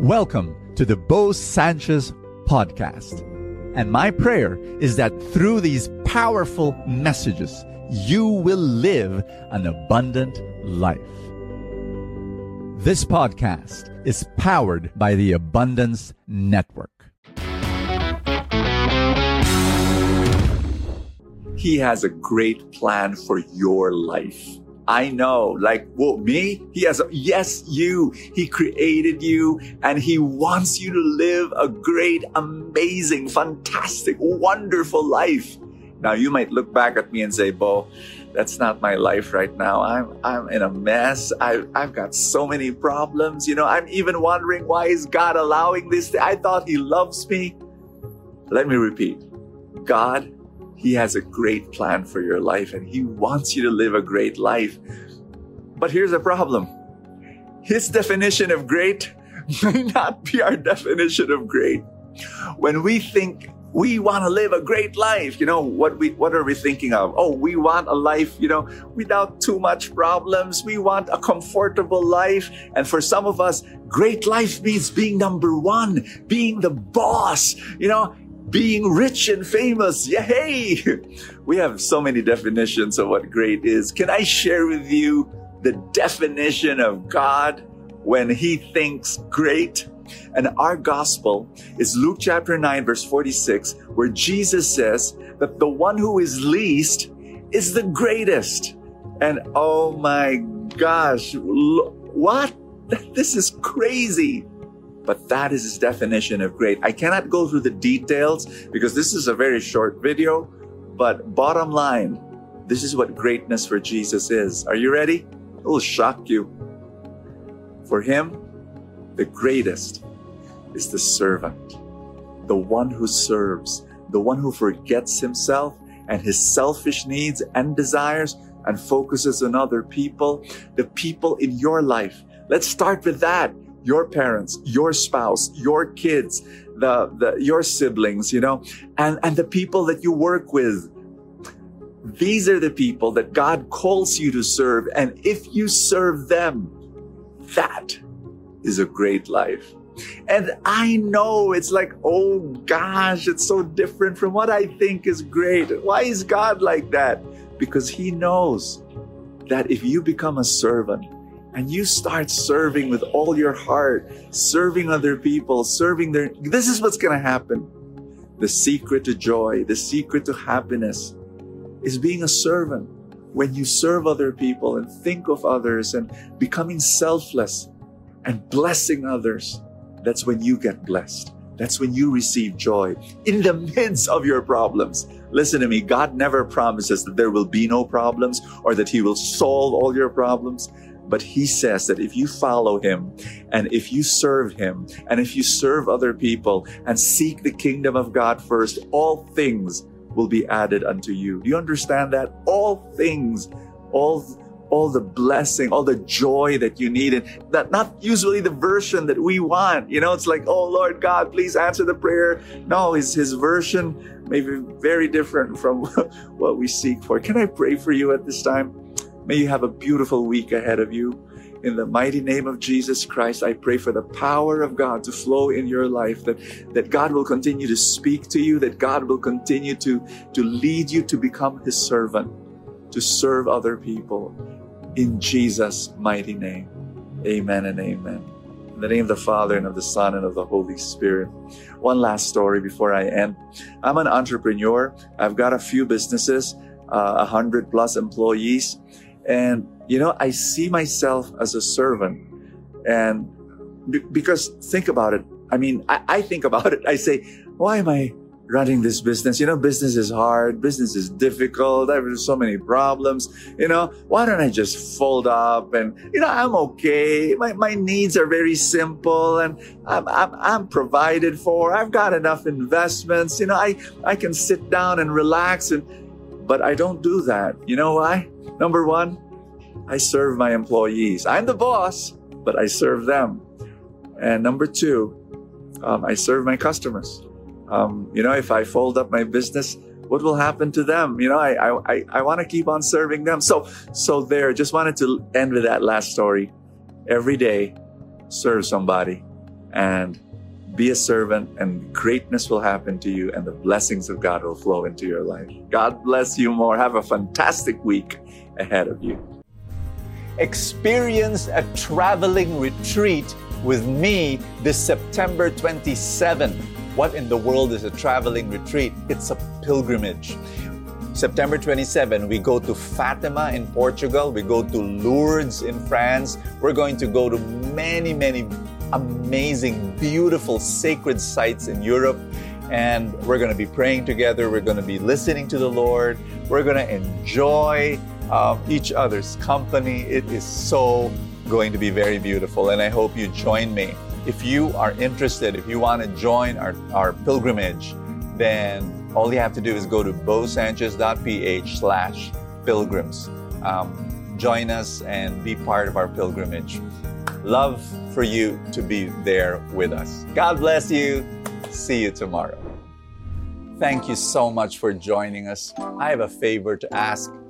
Welcome to the Bo Sanchez podcast. And my prayer is that through these powerful messages, you will live an abundant life. This podcast is powered by the Abundance Network. He has a great plan for your life. I know, like, well, me, he has, a, yes, you, he created you and he wants you to live a great, amazing, fantastic, wonderful life. Now you might look back at me and say, Bo, that's not my life right now. I'm, I'm in a mess. I, I've got so many problems. You know, I'm even wondering why is God allowing this? I thought he loves me. Let me repeat. God he has a great plan for your life and He wants you to live a great life. But here's a problem His definition of great may not be our definition of great. When we think we want to live a great life, you know, what we what are we thinking of? Oh, we want a life, you know, without too much problems. We want a comfortable life. And for some of us, great life means being number one, being the boss, you know, being rich and famous. Yay! We have so many definitions of what great is. Can I share with you the definition of God when He thinks great? And our gospel is Luke chapter 9, verse 46, where Jesus says that the one who is least is the greatest. And oh my gosh, what? This is crazy. But that is his definition of great. I cannot go through the details because this is a very short video, but bottom line, this is what greatness for Jesus is. Are you ready? It will shock you. For him, the greatest is the servant, the one who serves, the one who forgets himself and his selfish needs and desires and focuses on other people, the people in your life. Let's start with that your parents, your spouse, your kids, the, the your siblings, you know, and, and the people that you work with. These are the people that God calls you to serve. And if you serve them, that is a great life. And I know it's like, oh gosh, it's so different from what I think is great. Why is God like that? Because He knows that if you become a servant, and you start serving with all your heart, serving other people, serving their, this is what's going to happen. The secret to joy, the secret to happiness is being a servant. When you serve other people and think of others and becoming selfless and blessing others, that's when you get blessed. That's when you receive joy in the midst of your problems. Listen to me. God never promises that there will be no problems or that He will solve all your problems. But he says that if you follow him and if you serve him and if you serve other people and seek the kingdom of God first, all things will be added unto you. Do you understand that? All things, all all the blessing, all the joy that you need, and that not usually the version that we want. You know, it's like, oh Lord God, please answer the prayer. No, his his version may be very different from what we seek for. Can I pray for you at this time? May you have a beautiful week ahead of you. In the mighty name of Jesus Christ, I pray for the power of God to flow in your life, that, that God will continue to speak to you, that God will continue to, to lead you to become His servant, to serve other people. In Jesus' mighty name, amen and amen. In the name of the Father and of the Son and of the Holy Spirit. One last story before I end. I'm an entrepreneur. I've got a few businesses, uh, a uh, hundred plus employees. And, you know, I see myself as a servant. And b- because think about it. I mean, I, I think about it. I say, why am I running this business? You know, business is hard. Business is difficult. There's so many problems. You know, why don't I just fold up and, you know, I'm okay. My, my needs are very simple and I'm, I'm, I'm provided for. I've got enough investments. You know, I, I can sit down and relax and, but I don't do that. You know why? Number one, I serve my employees. I'm the boss, but I serve them. And number two, um, I serve my customers. Um, you know, if I fold up my business, what will happen to them? You know, I I, I, want to keep on serving them. So so there. Just wanted to end with that last story. Every day, serve somebody, and be a servant, and greatness will happen to you, and the blessings of God will flow into your life. God bless you more. Have a fantastic week ahead of you. Experience a traveling retreat with me this September 27. What in the world is a traveling retreat? It's a pilgrimage. September 27, we go to Fatima in Portugal. We go to Lourdes in France. We're going to go to many, many amazing, beautiful, sacred sites in Europe. And we're going to be praying together. We're going to be listening to the Lord. We're going to enjoy um, each other's company. It is so going to be very beautiful. And I hope you join me. If you are interested, if you want to join our, our pilgrimage, then all you have to do is go to bosanchez.ph slash pilgrims. Um, join us and be part of our pilgrimage. Love for you to be there with us. God bless you. See you tomorrow. Thank you so much for joining us. I have a favor to ask.